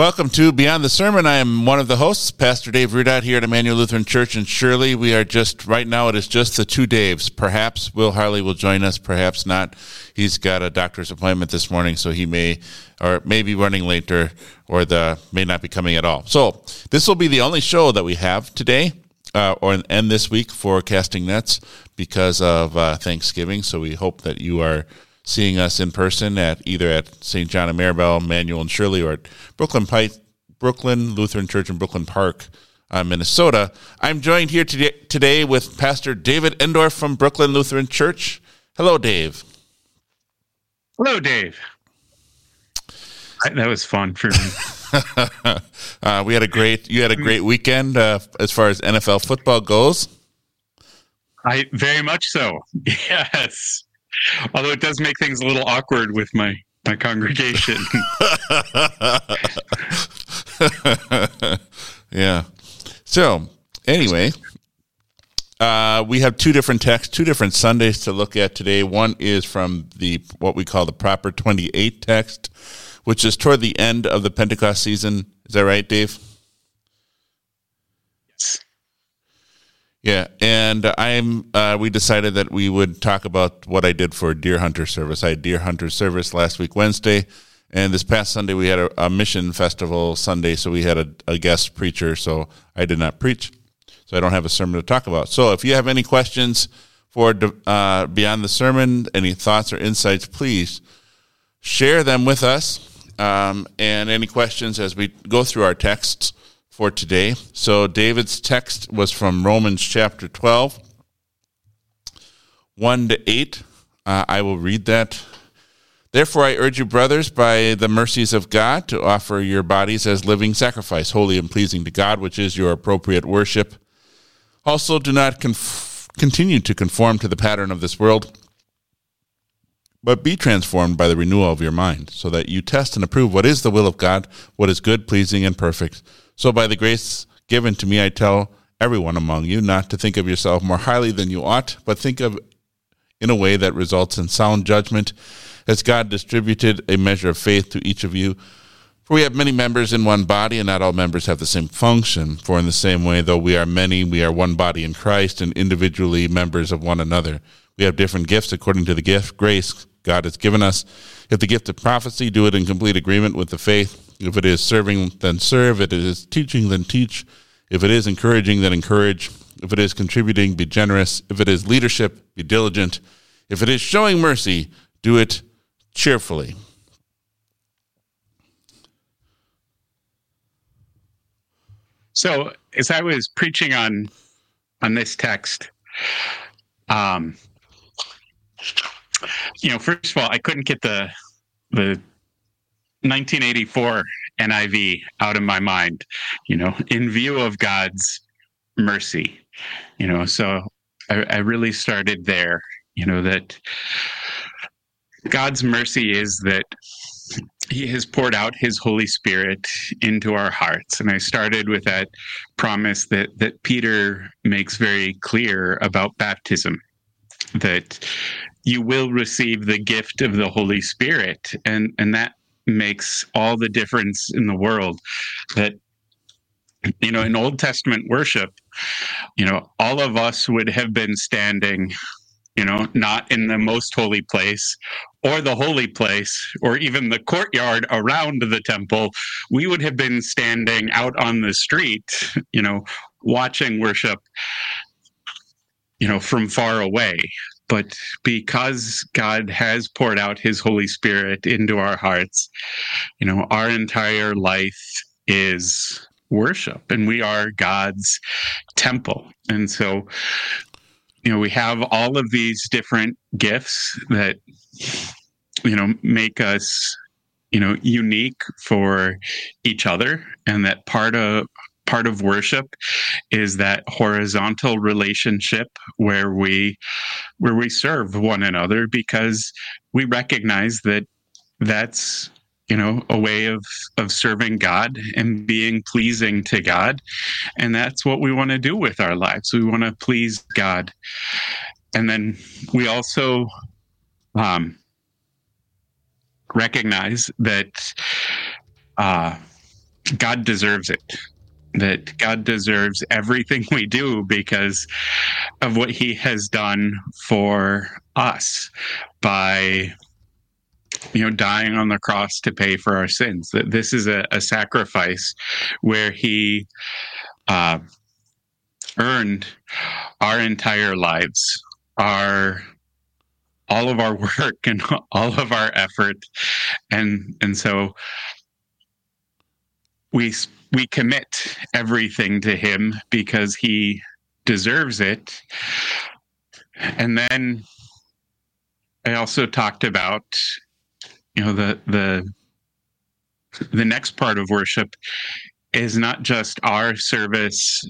Welcome to Beyond the Sermon. I am one of the hosts, Pastor Dave Rudot here at Emmanuel Lutheran Church in Shirley. We are just, right now, it is just the two Daves. Perhaps Will Harley will join us, perhaps not. He's got a doctor's appointment this morning, so he may, or may be running later, or the may not be coming at all. So this will be the only show that we have today. Uh, or and this week for casting nets because of uh, Thanksgiving. So we hope that you are seeing us in person at either at St. John and Maribel, Manuel and Shirley, or at Brooklyn Pike, Brooklyn Lutheran Church in Brooklyn Park, uh, Minnesota. I'm joined here today, today with Pastor David Endorf from Brooklyn Lutheran Church. Hello, Dave. Hello, Dave. That was fun for me. uh, we had a great. You had a great weekend uh, as far as NFL football goes. I very much so. Yes. Although it does make things a little awkward with my my congregation. yeah. So anyway, uh, we have two different texts, two different Sundays to look at today. One is from the what we call the proper twenty eight text, which is toward the end of the Pentecost season. Is that right, Dave? Yeah, and I'm. Uh, we decided that we would talk about what I did for Deer Hunter service. I had Deer Hunter service last week Wednesday, and this past Sunday we had a, a mission festival Sunday, so we had a, a, guest preacher. So I did not preach, so I don't have a sermon to talk about. So if you have any questions for uh, beyond the sermon, any thoughts or insights, please share them with us. Um, and any questions as we go through our texts for today. So David's text was from Romans chapter 12, 1 to 8. Uh, I will read that. Therefore, I urge you, brothers, by the mercies of God, to offer your bodies as living sacrifice, holy and pleasing to God, which is your appropriate worship. Also, do not conf- continue to conform to the pattern of this world, but be transformed by the renewal of your mind, so that you test and approve what is the will of God, what is good, pleasing, and perfect. So, by the grace given to me, I tell everyone among you not to think of yourself more highly than you ought, but think of in a way that results in sound judgment, as God distributed a measure of faith to each of you. For we have many members in one body, and not all members have the same function. For in the same way, though we are many, we are one body in Christ, and individually members of one another. We have different gifts according to the gift grace God has given us. If the gift of prophecy, do it in complete agreement with the faith if it is serving, then serve. If it is teaching, then teach. If it is encouraging, then encourage. If it is contributing, be generous. If it is leadership, be diligent. If it is showing mercy, do it cheerfully. So, as I was preaching on on this text, um, you know, first of all, I couldn't get the the 1984 NIV out of my mind, you know, in view of God's mercy, you know, so I, I really started there, you know, that God's mercy is that he has poured out his holy spirit into our hearts. And i started with that promise that that peter makes very clear about baptism that you will receive the gift of the holy spirit. And and that makes all the difference in the world that you know in old testament worship you know all of us would have been standing you know not in the most holy place or the holy place or even the courtyard around the temple. We would have been standing out on the street you know watching worship you know from far away but because God has poured out his Holy Spirit into our hearts, you know, our entire life is worship and we are God's temple. And so, you know, we have all of these different gifts that, you know, make us you know unique for each other and that part of part of worship is that horizontal relationship where we where we serve one another because we recognize that that's you know a way of of serving god and being pleasing to god. And that's what we want to do with our lives. We want to please god. And then we also um recognize that uh God deserves it. That God deserves everything we do because of what He has done for us by you know dying on the cross to pay for our sins. That this is a, a sacrifice where he uh, earned our entire lives our all of our work and all of our effort. And and so we we commit everything to him because he deserves it and then i also talked about you know the the the next part of worship is not just our service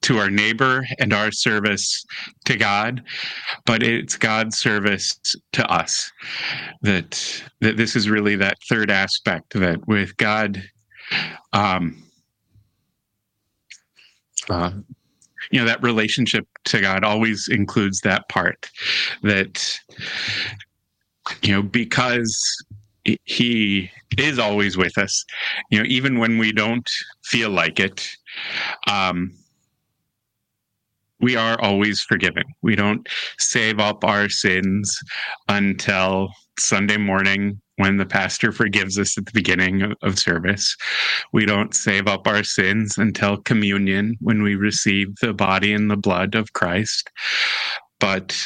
to our neighbor and our service to God, but it's God's service to us. That that this is really that third aspect that with God, um, uh, you know, that relationship to God always includes that part. That you know, because he is always with us, you know, even when we don't feel like it. Um, we are always forgiven. We don't save up our sins until Sunday morning when the pastor forgives us at the beginning of, service. We don't save up our sins until communion when we receive the body and the blood of Christ. But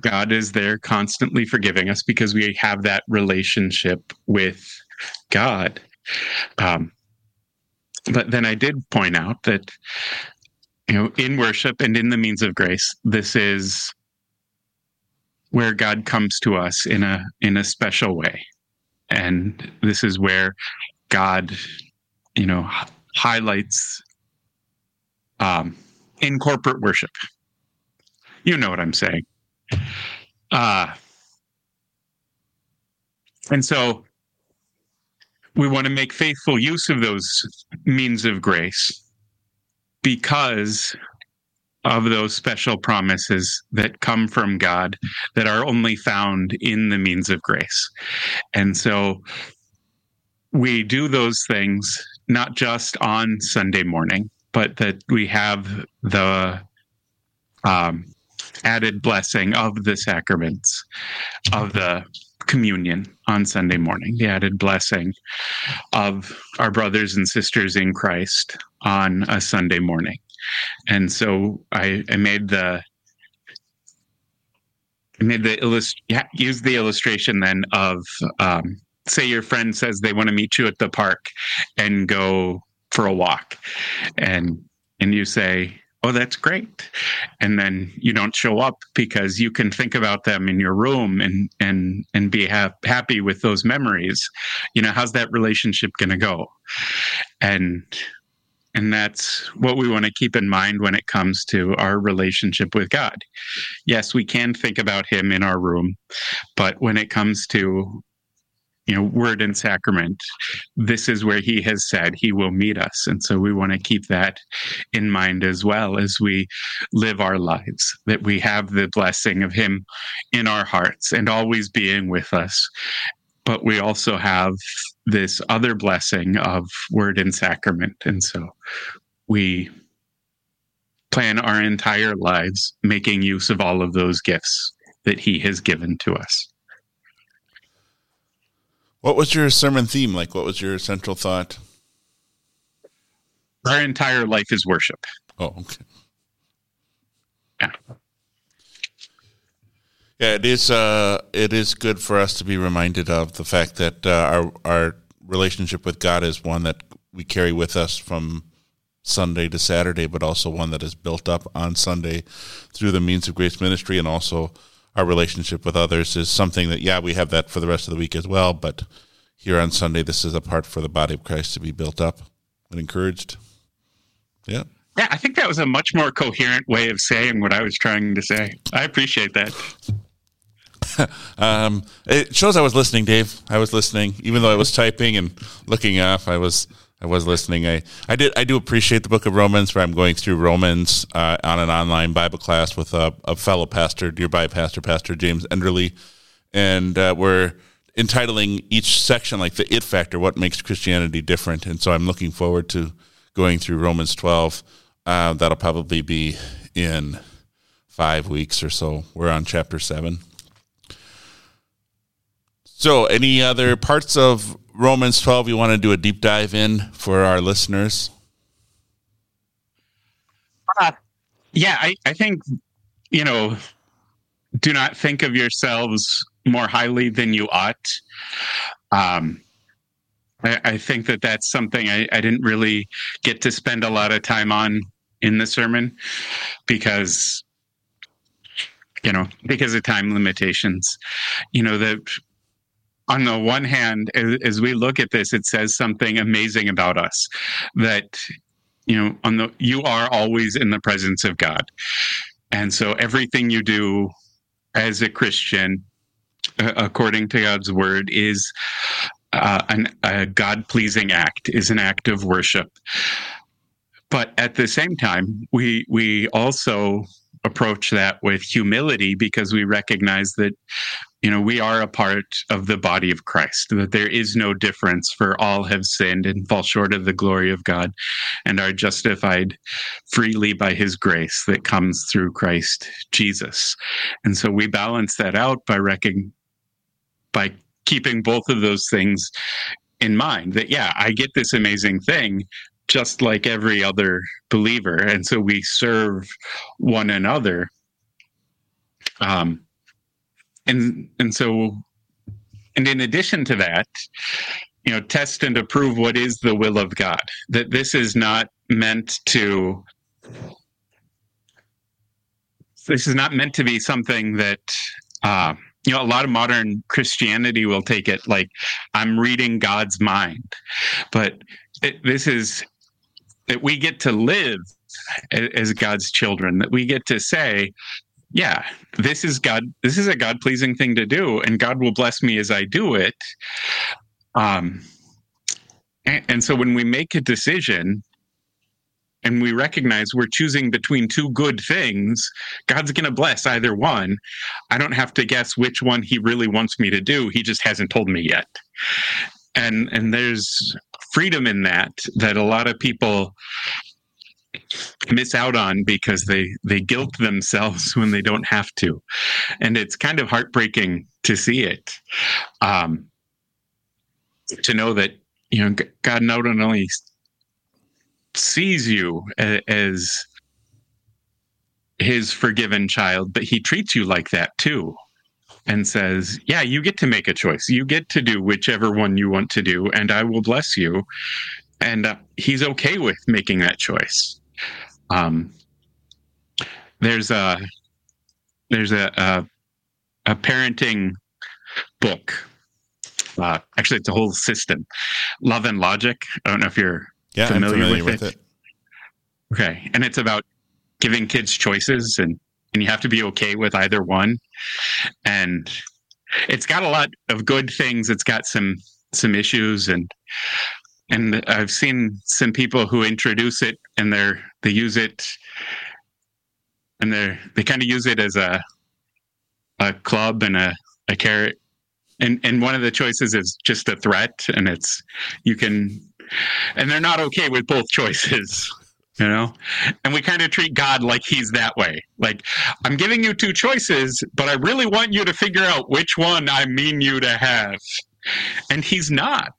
God is there constantly forgiving us because we have that relationship with God. Um, but then I did point out that you know, in worship and in the means of grace, this is where God comes to us in a in a special way, and this is where God, you know, highlights um, in corporate worship. You know what I'm saying. Uh, and so we want to make faithful use of those means of grace because of those special promises that come from God that are only found in the means of grace. And so we do those things not just on Sunday morning, but that we have the um, added blessing of the sacraments of the communion on Sunday morning, the added blessing of our brothers and sisters in Christ on a Sunday morning. And so I, I made the I made the illust yeah, use the illustration then of um, say your friend says they want to meet you at the park and go for a walk. And and you say oh that's great. And then you don't show up because you can think about them in your room and and and be ha- happy with those memories. You know how's that relationship going to go? And and that's what we want to keep in mind when it comes to our relationship with God. Yes, we can think about him in our room, but when it comes to you know word and sacrament this is where he has said he will meet us and so we want to keep that in mind as well as we live our lives that we have the blessing of him in our hearts and always being with us but we also have this other blessing of word and sacrament and so we plan our entire lives making use of all of those gifts that he has given to us what was your sermon theme like? What was your central thought? Our entire life is worship. Oh, okay. Yeah. Yeah, it is. Uh, it is good for us to be reminded of the fact that uh, our our relationship with God is one that we carry with us from Sunday to Saturday, but also one that is built up on Sunday through the means of grace ministry and also our relationship with others is something that, yeah, we have that for the rest of the week as well. But here on Sunday, this is a part for the body of Christ to be built up and encouraged. Yeah. Yeah, I think that was a much more coherent way of saying what I was trying to say. I appreciate that. um, it shows I was listening, Dave. I was listening, even though I was typing and looking off. I was I was listening. I, I did I do appreciate the Book of Romans, where I'm going through Romans uh, on an online Bible class with a, a, fellow pastor, nearby pastor, Pastor James Enderly, and uh, we're entitling each section like the X Factor, what makes Christianity different. And so I'm looking forward to going through Romans 12. Uh, that'll probably be in five weeks or so. We're on chapter seven. So, any other parts of Romans 12 you want to do a deep dive in for our listeners? Uh, yeah, I, I think, you know, do not think of yourselves more highly than you ought. Um, I, I think that that's something I, I didn't really get to spend a lot of time on in the sermon because you know because of time limitations you know that on the one hand as, as, we look at this it says something amazing about us that you know on the you are always in the presence of god. And so everything you do as a christian uh, according to god's word is uh, an, a god pleasing act is an act of worship. But at the same time we we also approach that with humility because we recognize that you know we are a part of the body of Christ that there is no difference for all have sinned and fall short of the glory of God and are justified freely by his grace that comes through Christ Jesus and so we balance that out by reckoning by keeping both of those things in mind that yeah I get this amazing thing just like every other believer. And so we serve one another. Um, and and so and in addition to that, you know, test and approve what is the will of God. That this is not meant to this is not meant to be something that uh, you know a lot of modern christianity will take it like i'm reading god's mind but it, this is that we get to live as God's children, that we get to say, yeah, this is God, this is a God pleasing thing to do, and God will bless me as I do it. Um, and, and so when we make a decision and we recognize we're choosing between two good things, God's going to bless either one. I don't have to guess which one He really wants me to do. He just hasn't told me yet. And and there's freedom in that that a lot of people miss out on because they they guilt themselves when they don't have to and it's kind of heartbreaking to see it um to know that you know god not only sees you as his forgiven child but he treats you like that too and says, Yeah, you get to make a choice. You get to do whichever one you want to do, and I will bless you. And uh, he's okay with making that choice. Um, there's a there's a, a, a parenting book. Uh, actually, it's a whole system. Love and Logic. I don't know if you're yeah, familiar, familiar with, with it. it. Okay, and it's about giving kids choices and and you have to be okay with either one. And it's got a lot of good things. It's got some some issues and and I've seen some people who introduce it and they're they use it and they're they kind of use it as a a club and a, a carrot. And and one of the choices is just a threat and it's you can and they're not okay with both choices you know? And we kind of treat god like he's that way. Like i'm giving you two choices but i really want you to figure out which one i mean you to have. And he's not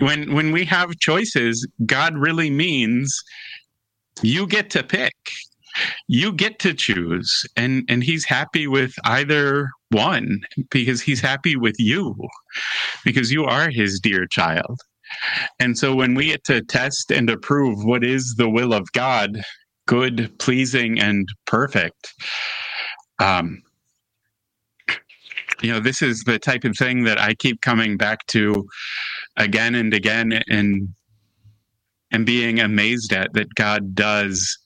when when we have choices god really means you get to pick. You get to choose. And and he's happy with either one because he's happy with you because you are his dear child. And so when we get to test and approve what is the will of God, good, pleasing, and perfect, um, you know, this is the type of thing that I keep coming back to again and again and and being amazed at that God does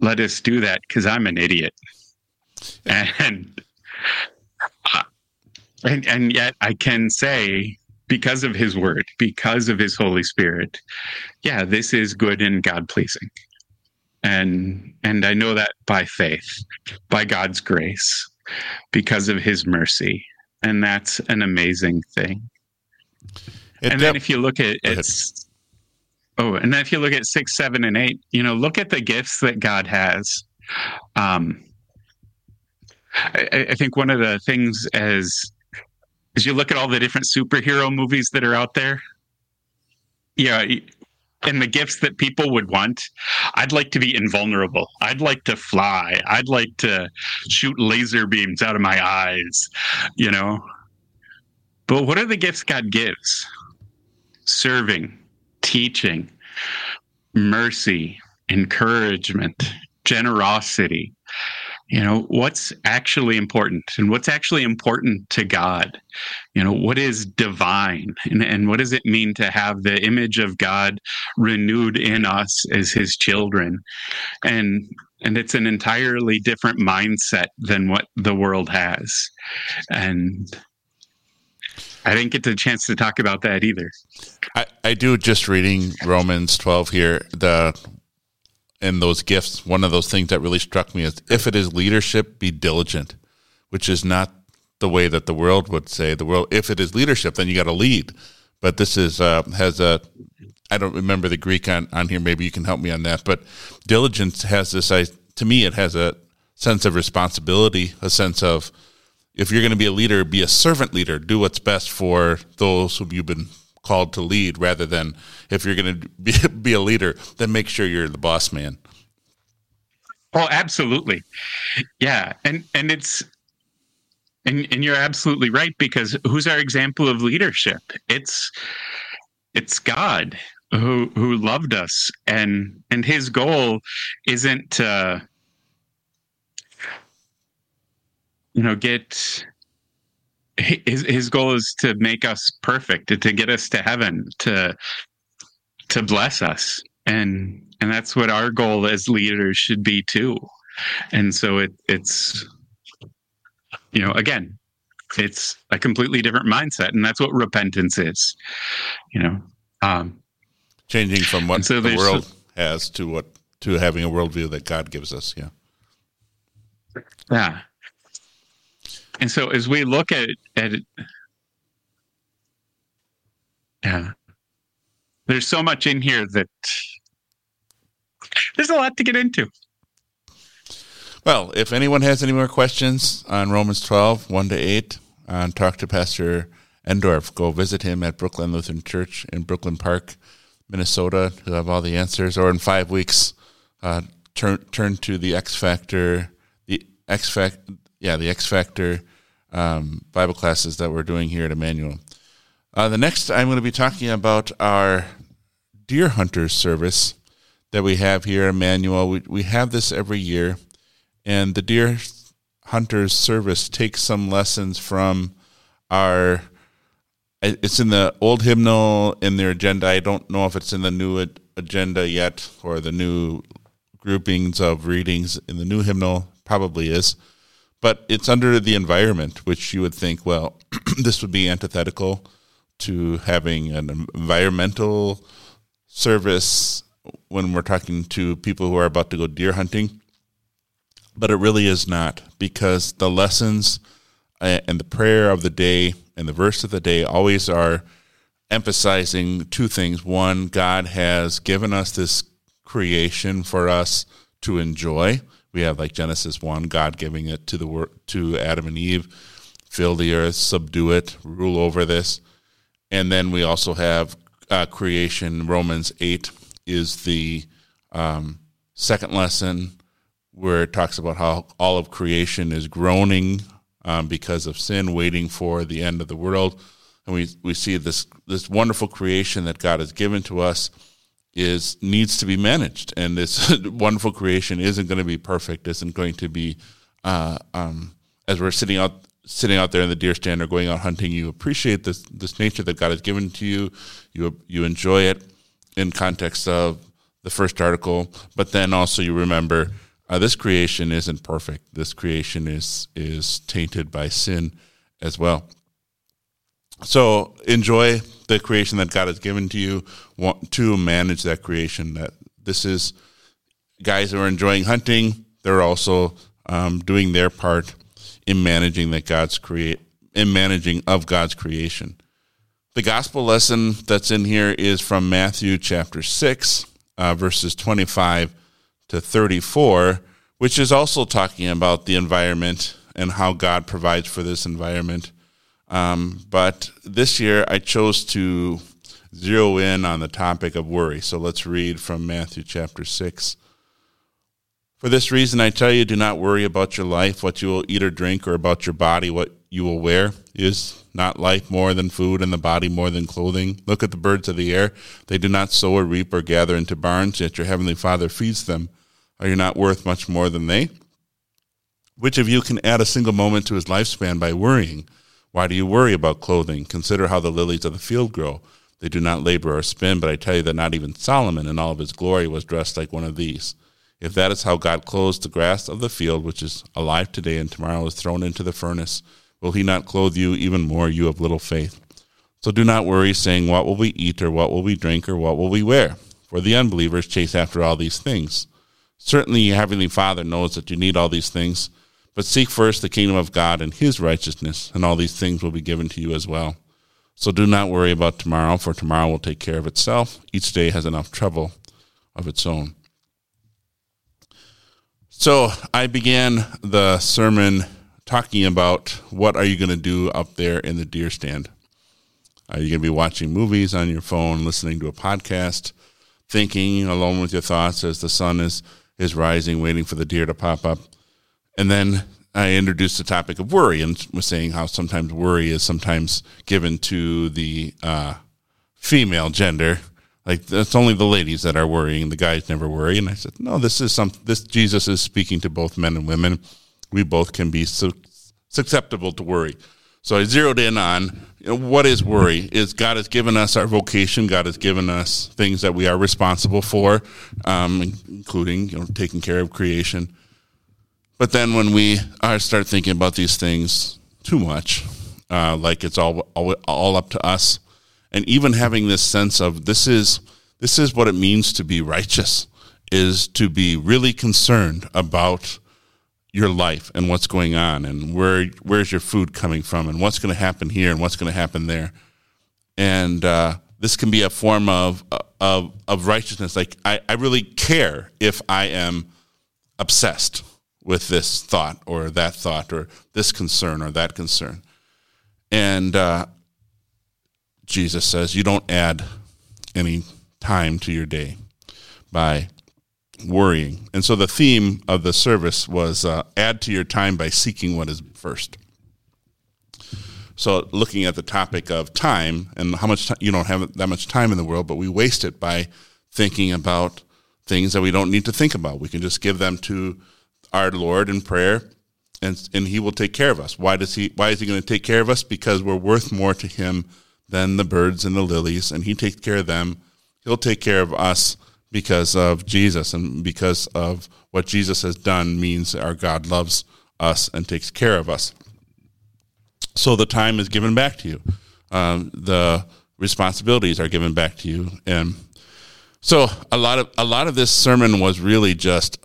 let us do that because I'm an idiot. And, uh, and and yet I can say because of his word, because of his Holy Spirit, yeah, this is good and God pleasing. And and I know that by faith, by God's grace, because of his mercy. And that's an amazing thing. It and then if you look at it's oh, and then if you look at six, seven, and eight, you know, look at the gifts that God has. Um, I, I think one of the things as as you look at all the different superhero movies that are out there, yeah, and the gifts that people would want. I'd like to be invulnerable. I'd like to fly. I'd like to shoot laser beams out of my eyes, you know. But what are the gifts God gives? Serving, teaching, mercy, encouragement, generosity, you know what's actually important and what's actually important to god you know what is divine and, and what does it mean to have the image of god renewed in us as his children and and it's an entirely different mindset than what the world has and I didn't get the chance to talk about that either. I, I do just reading Romans 12 here. The and those gifts, one of those things that really struck me is if it is leadership, be diligent, which is not the way that the world would say. The world, if it is leadership, then you got to lead. But this is uh, has a, I don't remember the Greek on, on here. Maybe you can help me on that. But diligence has this. I to me, it has a sense of responsibility, a sense of if you're going to be a leader, be a servant leader. Do what's best for those who you've been called to lead rather than if you're going to be, be a leader, then make sure you're the boss man. Oh, absolutely. Yeah. And, and it's, and, and you're absolutely right because who's our example of leadership? It's, it's God who, who loved us and, and his goal isn't to, you know, get his his goal is to make us perfect, to, to get us to heaven, to to bless us, and and that's what our goal as leaders should be too. And so it it's you know again it's a completely different mindset and that's what repentance is you know um changing from what so the world has to what to having a worldview that god gives us yeah. Yeah and so as we look at at yeah, there's so much in here that there's a lot to get into. Well, if anyone has any more questions on Romans 12, 1 to 8, uh, talk to Pastor Endorf. Go visit him at Brooklyn Lutheran Church in Brooklyn Park, Minnesota. He'll have all the answers. Or in five weeks, uh, turn turn to the X Factor, the X Factor, yeah, the X Factor um, Bible classes that we're doing here at Emmanuel. Uh, the next, I'm going to be talking about our deer hunters service that we have here at Emmanuel. We, we have this every year, and the deer hunters service takes some lessons from our. It's in the old hymnal in their agenda. I don't know if it's in the new agenda yet or the new groupings of readings in the new hymnal. Probably is but it's under the environment, which you would think, well, this would be antithetical to having an environmental service when we're talking to people who are about to go deer hunting. But it really is not because the lessons uh, and the prayer of the day and the verse of the day always are emphasizing two things. One, God has given us this creation for us to enjoy we have like Genesis one, God giving it to the to Adam and Eve, fill the earth, subdue it, rule over this, and then we also have uh, creation. Romans eight is the um, second lesson where it talks about how all of creation is groaning um, because of sin, waiting for the end of the world, and we we see this this wonderful creation that God has given to us is needs to be managed, and this wonderful creation isn't going to be perfect. Isn't going to be uh, um, as we're sitting out sitting out there in the deer stand or going out hunting. You appreciate this this nature that God has given to you. You you enjoy it in context of the first article, but then also you remember uh, this creation isn't perfect. This creation is is tainted by sin as well. So enjoy the creation that God has given to you. Want to manage that creation. That this is guys who are enjoying hunting. They're also um, doing their part in managing that God's create and managing of God's creation. The gospel lesson that's in here is from Matthew chapter 6, uh, verses 25 to 34, which is also talking about the environment and how God provides for this environment. Um, but this year I chose to zero in on the topic of worry. So let's read from Matthew chapter 6. For this reason, I tell you, do not worry about your life, what you will eat or drink, or about your body, what you will wear. Is not life more than food, and the body more than clothing? Look at the birds of the air. They do not sow or reap or gather into barns, yet your heavenly Father feeds them. Are you not worth much more than they? Which of you can add a single moment to his lifespan by worrying? Why do you worry about clothing? Consider how the lilies of the field grow. They do not labor or spin, but I tell you that not even Solomon in all of his glory was dressed like one of these. If that is how God clothes the grass of the field, which is alive today and tomorrow is thrown into the furnace, will he not clothe you even more, you of little faith? So do not worry, saying, What will we eat, or what will we drink, or what will we wear? For the unbelievers chase after all these things. Certainly, your heavenly Father knows that you need all these things, but seek first the kingdom of God and his righteousness, and all these things will be given to you as well. So do not worry about tomorrow, for tomorrow will take care of itself. Each day has enough trouble of its own. So I began the sermon talking about what are you going to do up there in the deer stand? Are you going to be watching movies on your phone, listening to a podcast, thinking alone with your thoughts as the sun is is rising, waiting for the deer to pop up? And then I introduced the topic of worry and was saying how sometimes worry is sometimes given to the uh, female gender. Like it's only the ladies that are worrying the guys never worry. And i said no this is some this jesus is speaking to both men and women. We both can be su- susceptible to worry. So i zeroed in on you know, what is worry? Is god has given us our vocation. God has given us things that we are responsible for um, including you know taking care of creation but then when we start thinking about these things too much uh, like it's all, all all up to us. And even having this sense of this is this is what it means to be righteous is to be really concerned about your life and what's going on and where where's your food coming from and what's going to happen here and what's going to happen there. And uh, this can be a form of of, of righteousness. Like I, I really care if i am obsessed with this thought or that thought or this concern or that concern and uh, Jesus says you don't add any time to your day by worrying. And so the theme of the service was uh, add to your time by seeking what is first. So looking at the topic of time and how much time, you don't have that much time in the world, but we waste it by thinking about things that we don't need to think about. We can just give them to our Lord in prayer and and he will take care of us. Why does he why is he going to take care of us? Because we're worth more to him than the birds and the lilies, and He takes care of them. He'll take care of us because of Jesus and because of what Jesus has done means our God loves us and takes care of us. So the time is given back to you. Um, the responsibilities are given back to you, and so a lot of a lot of this sermon was really just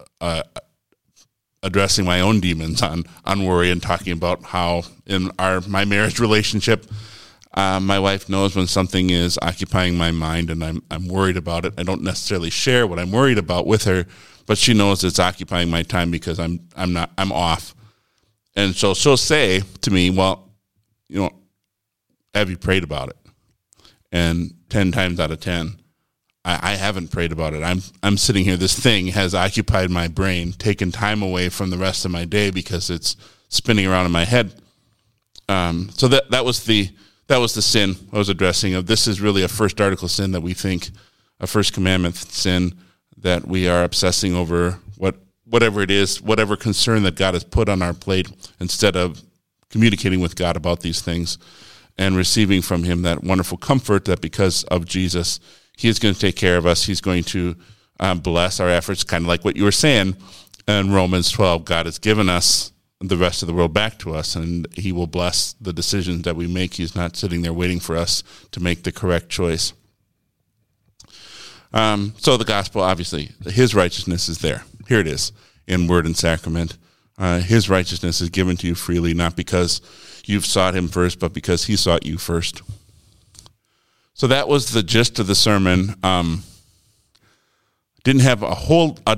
addressing my own demons on on worry and talking about how in our my marriage relationship uh, my wife knows when something is occupying my mind and I'm, I'm worried about it. I don't necessarily share what I'm worried about with her, but she knows it's occupying my time because I'm, I'm not, I'm off. And so she'll say to me, well, you know, have you prayed about it? And 10 times out of 10, I, I haven't prayed about it. I'm, I'm sitting here. This thing has occupied my brain, taken time away from the rest of my day because it's spinning around in my head. Um, so that, that was the, that was the sin I was addressing. Of this is really a first article sin that we think a first commandment sin that we are obsessing over what whatever it is, whatever concern that God has put on our plate, instead of communicating with God about these things and receiving from Him that wonderful comfort that because of Jesus, He is going to take care of us. He's going to um, bless our efforts, kind of like what you were saying in Romans 12. God has given us the rest of the world back to us, and He will bless the decisions that we make. He's not sitting there waiting for us to make the correct choice. Um, so the gospel, obviously, His righteousness is there. Here it is in word and sacrament. Uh, his righteousness is given to you freely, not because you've sought him first, but because he sought you first. So that was the gist of the sermon. Um, didn't have a whole, uh,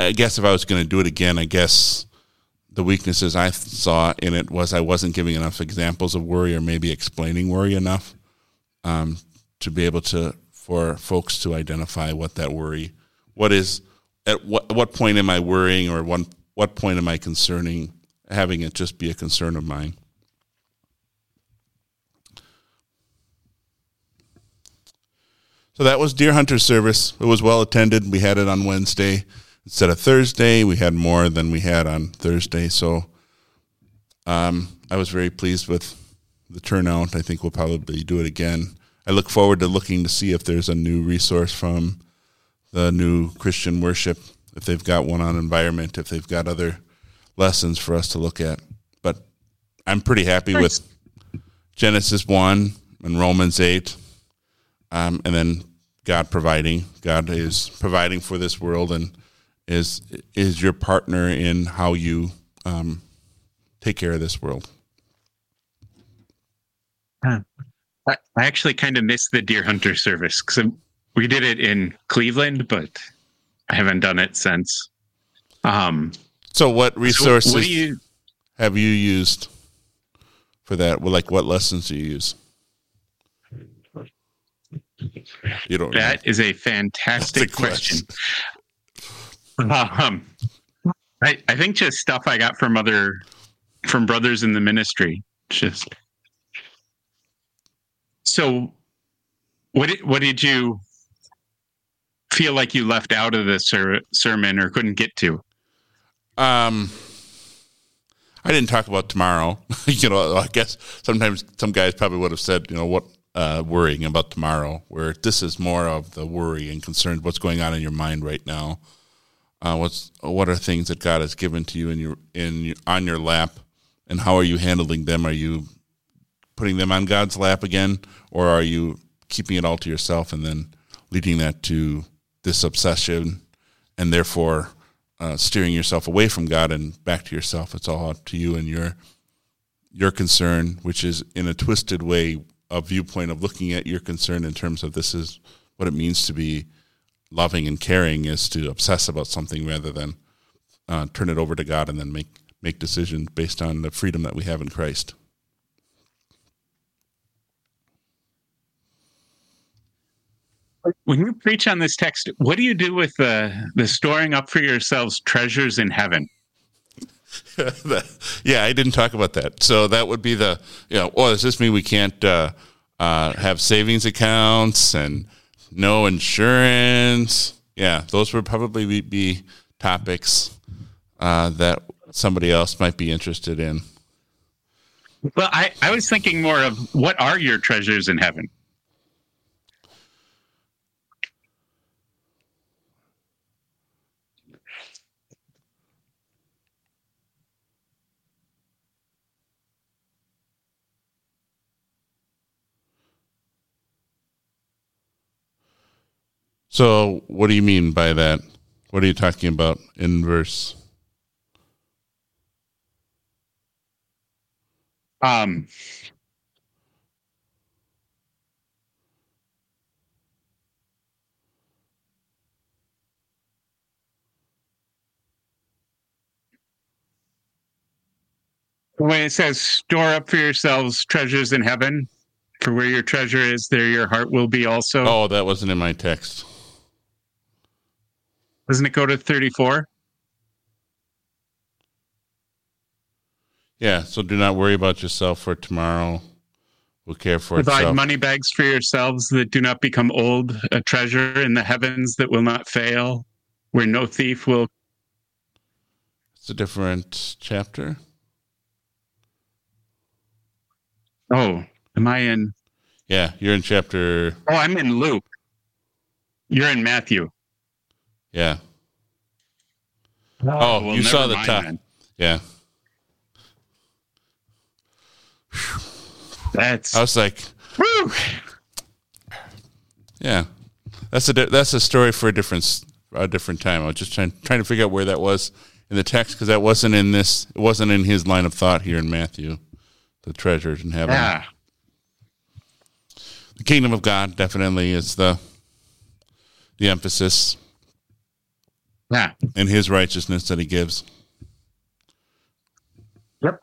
I guess if I was going to do it again, I guess the weaknesses I saw in it was I wasn't giving enough examples of worry or maybe explaining worry enough um, to be able to, for folks to identify what that worry, what is, at what, what point am I worrying or one, what point am I concerning, having it just be a concern of mine. So that was Deer Hunter service. It was well attended. We had it on Wednesday instead of Thursday. We had more than we had on Thursday. So um, I was very pleased with the turnout. I think we'll probably do it again. I look forward to looking to see if there's a new resource from the new Christian worship, if they've got one on environment, if they've got other lessons for us to look at. But I'm pretty happy nice. with Genesis 1 and Romans 8. Um, and then God providing. God is providing for this world and is is your partner in how you um, take care of this world. I actually kind of missed the deer hunter service because we did it in Cleveland, but I haven't done it since. Um, so, what resources so what you, have you used for that? Well, like, what lessons do you use? You don't. That know. is a fantastic question. um, I I think just stuff I got from other from brothers in the ministry. Just so, what did, what did you feel like you left out of the ser- sermon or couldn't get to? Um, I didn't talk about tomorrow. you know, I guess sometimes some guys probably would have said, you know, what uh, worrying about tomorrow, where this is more of the worry and concern. What's going on in your mind right now? Uh, what's what are things that God has given to you in your in your, on your lap, and how are you handling them? Are you putting them on God's lap again, or are you keeping it all to yourself and then leading that to this obsession, and therefore uh, steering yourself away from God and back to yourself? It's all up to you and your your concern, which is in a twisted way a viewpoint of looking at your concern in terms of this is what it means to be loving and caring is to obsess about something rather than uh, turn it over to God and then make make decisions based on the freedom that we have in Christ. When you preach on this text, what do you do with the the storing up for yourselves treasures in heaven? yeah, I didn't talk about that. So that would be the, you know, well, does this mean we can't uh, uh, have savings accounts and no insurance? Yeah, those would probably be, be topics uh, that somebody else might be interested in. Well, I, I was thinking more of what are your treasures in heaven? So, what do you mean by that? What are you talking about in verse? Um, when it says store up for yourselves treasures in heaven for where your treasure is there your heart will be also oh that wasn't in my text doesn't it go to 34? Yeah, so do not worry about yourself for tomorrow. we'll care for Provide itself. money bags for yourselves that do not become old, a treasure in the heavens that will not fail, where no thief will. It's a different chapter. Oh, am I in? Yeah, you're in chapter. Oh, I'm in Luke. You're in Matthew. Yeah. Oh, oh well, you saw the top. Then. Yeah. That's. I was like, Woo! yeah, that's a that's a story for a different a different time. I was just trying trying to figure out where that was in the text because that wasn't in this. It wasn't in his line of thought here in Matthew. The treasures in heaven. Yeah. The kingdom of God definitely is the the emphasis Yeah. in His righteousness that He gives. Yep.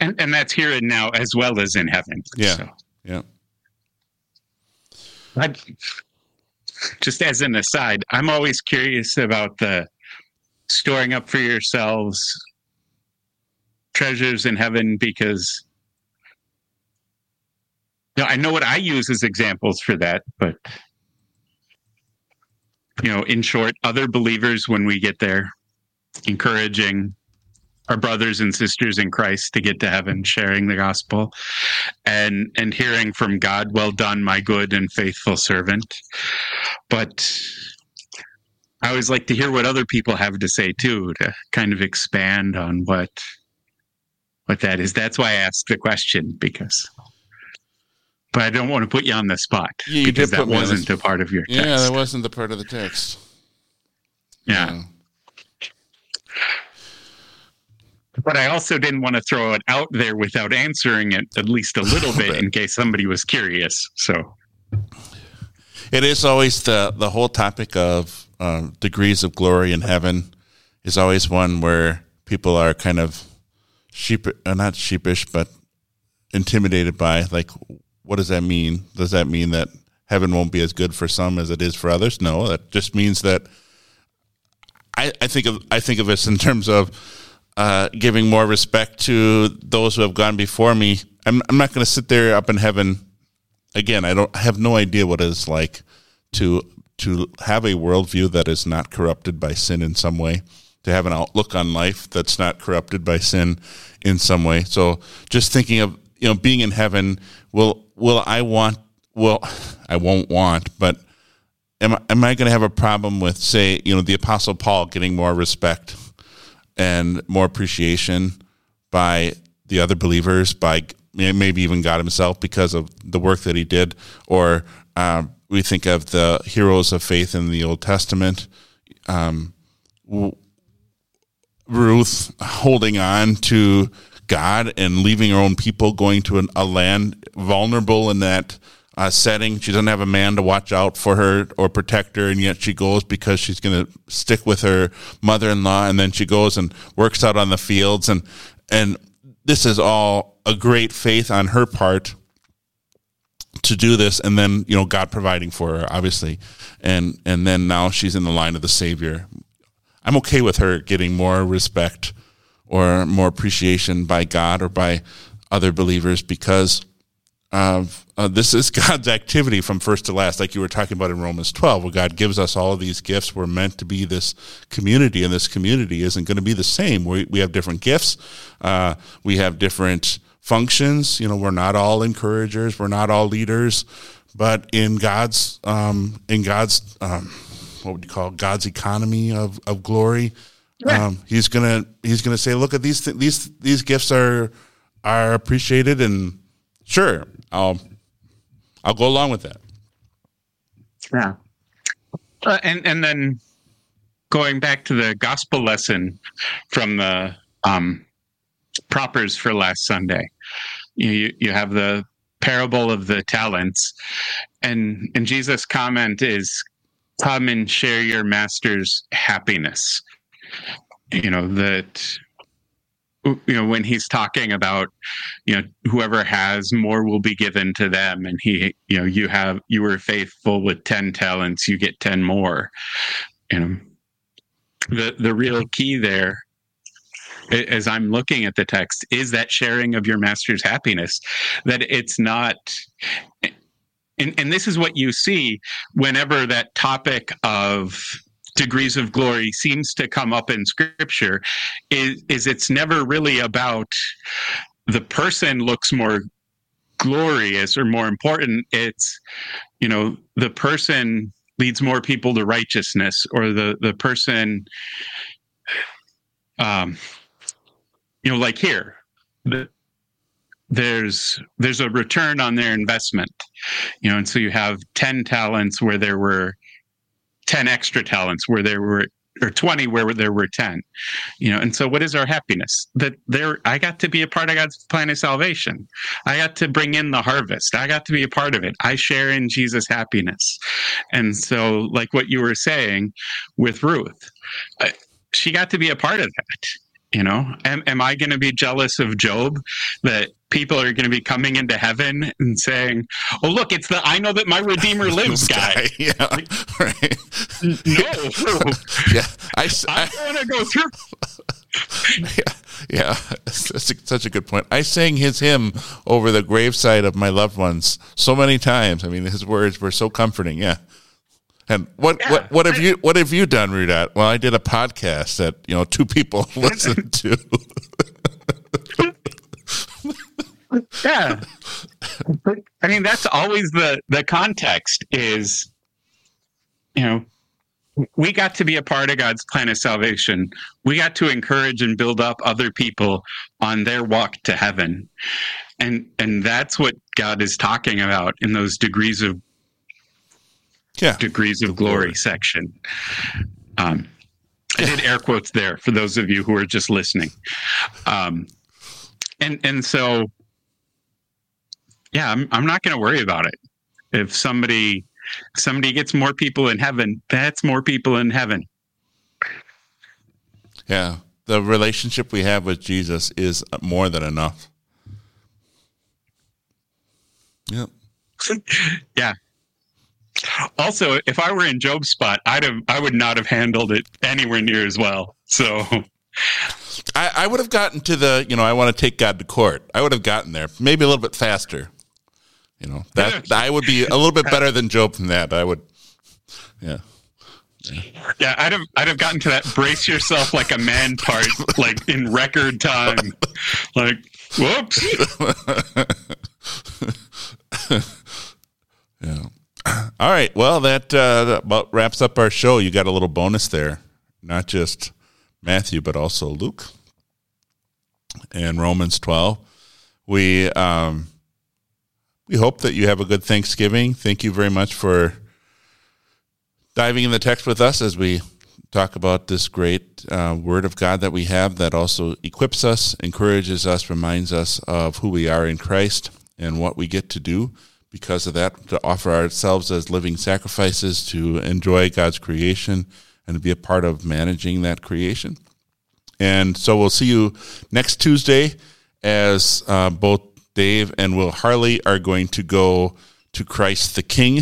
And and that's here and now as well as in heaven. Yeah. So, Yeah. I, just as an aside, I'm always curious about the storing up for yourselves treasures in heaven because you know, I know what I use as examples for that, but you know, in short, other believers when we get there, encouraging our brothers and sisters in Christ to get to heaven, sharing the gospel, and and hearing from God, "Well done, my good and faithful servant." But I always like to hear what other people have to say too, to kind of expand on what what that is. That's why I asked the question because. But I don't want to put you on the spot Yeah, you because did that put me on the wasn't a part of your text. Yeah, that wasn't the part of the text. yeah. But I also didn't want to throw it out there without answering it at least a little bit in case somebody was curious. So It is always the the whole topic of um, degrees of glory in heaven is always one where people are kind of sheep, uh, not sheepish, but intimidated by like, what does that mean? Does that mean that heaven won't be as good for some as it is for others? No, that just means that. I, I think of I think of this in terms of uh, giving more respect to those who have gone before me. I'm I'm not going to sit there up in heaven again, I don't I have no idea what it's like to to have a worldview that is not corrupted by sin in some way, to have an outlook on life that's not corrupted by sin in some way. So just thinking of you know being in heaven, will will I want? Well, I won't want, but am I, am I going to have a problem with say you know the Apostle Paul getting more respect and more appreciation by the other believers by maybe even God Himself because of the work that He did, or um, we think of the heroes of faith in the Old Testament, um, Ruth holding on to God and leaving her own people, going to an, a land vulnerable in that uh, setting. She doesn't have a man to watch out for her or protect her, and yet she goes because she's going to stick with her mother-in-law, and then she goes and works out on the fields, and and this is all a great faith on her part to do this and then you know god providing for her obviously. And and then now she's in the line of the savior. I'm okay with her getting more respect or more appreciation by god or by other believers because of uh, this is god's activity from first to last like you were talking about in romans 12 where god gives us all of these gifts we're meant to be this community and this community isn't going to be the same we, we have different gifts uh, we have different functions. You know, we're not all encouragers, we're not all leaders, but in God's um, in God's um, what would you call it? God's economy of, of glory, Yeah. um, he's gonna he's gonna say, look at these th- these these gifts are are appreciated, and sure, I'll I'll go along with that. Yeah. Uh, and and then going back to the gospel lesson from the um, propers for last Sunday, you, you you have the parable of the talents, and and Jesus' comment is, "Come and share your master's happiness." You know that you know when he's talking about you know whoever has more will be given to them. And he you know you have you were faithful with 10 talents you get 10 more. You know the the real key there as i'm looking at the text is that sharing of your master's happiness that it's not and, and this is what you see whenever that topic of degrees of glory seems to come up in scripture is, is it's never really about the person looks more glorious or more important. It's you know the person leads more people to righteousness or the the person um you know like here the, there's there's a return on their investment. You know and so you have 10 talents where there were 10 extra talents where there were or 20 where there were 10 you know and so what is our happiness? That there i got to be a part of god's plan of salvation. I got to bring in the harvest. I got to be a part of it. I share in jesus happiness. And so like what you were saying with ruth I, she got to be a part of that you know, am, am I going to be jealous of Job that people are going to be coming into heaven and saying, "Oh, look, it's the I know that my Redeemer lives guy." yeah, like, right. No, yeah, I, I, I want to go through. yeah, yeah, that's a, such a good point. I sang his hymn over the graveside of my loved ones so many times. I mean, his words were so comforting. Yeah. And what, yeah, what what have I, you what have you done, Rudat? Well, I did a podcast that you know two people listened to. yeah, I mean that's always the the context is, you know, we got to be a part of God's plan of salvation. We got to encourage and build up other people on their walk to heaven, and and that's what God is talking about in those degrees of yeah. degrees of glory section. Um, I did air quotes there for those of you who are just listening. Um, and and so, yeah, I'm I'm not going to worry about it. If somebody if somebody gets more people in heaven, that's more people in heaven. Yeah, the relationship we have with Jesus is more than enough. Yep. yeah, also, if I were in Job's spot, I'd have I would not have handled it anywhere near as well. So I, I would have gotten to the, you know, I want to take God to court. I would have gotten there maybe a little bit faster. You know, that I would be a little bit better than Job than that. I would, yeah. Yeah, I'd have I'd have gotten to that brace yourself like a man part like in record time. Like, whoops. yeah. All right. Well, that, uh, that about wraps up our show. You got a little bonus there, not just Matthew, but also Luke and Romans 12. We um, we hope that you have a good Thanksgiving. Thank you very much for diving in the text with us as we talk about this great uh, Word of God that we have that also equips us, encourages us, reminds us of who we are in Christ and what we get to do because of that, to offer ourselves as living sacrifices to enjoy God's creation and to be a part of managing that creation. And so we'll see you next Tuesday as uh, both Dave and Will Harley are going to go to Christ the King.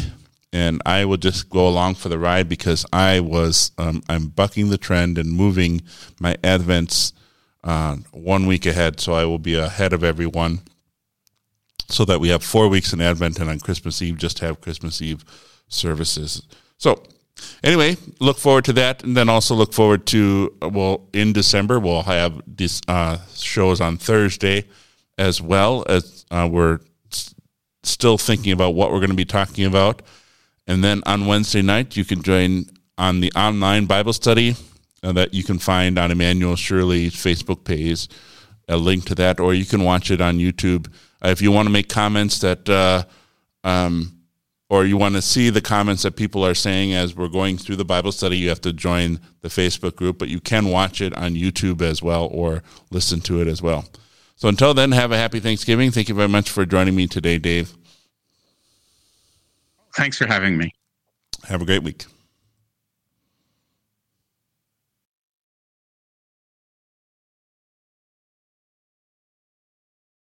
And I will just go along for the ride because I was um, I'm bucking the trend and moving my advents uh, one week ahead, so I will be ahead of everyone so that we have four weeks in Advent and on Christmas Eve just have Christmas Eve services. So, anyway, look forward to that, and then also look forward to well in December we'll have these uh, shows on Thursday as well as uh, we're s- still thinking about what we're going to be talking about, and then on Wednesday night you can join on the online Bible study uh, that you can find on Emmanuel Shirley's Facebook page. A link to that, or you can watch it on YouTube if you want to make comments that, uh, um, or you want to see the comments that people are saying as we're going through the Bible study, you have to join the Facebook group, but you can watch it on YouTube as well or listen to it as well. So until then, have a happy Thanksgiving. Thank you very much for joining me today, Dave. Thanks for having me. Have a great week.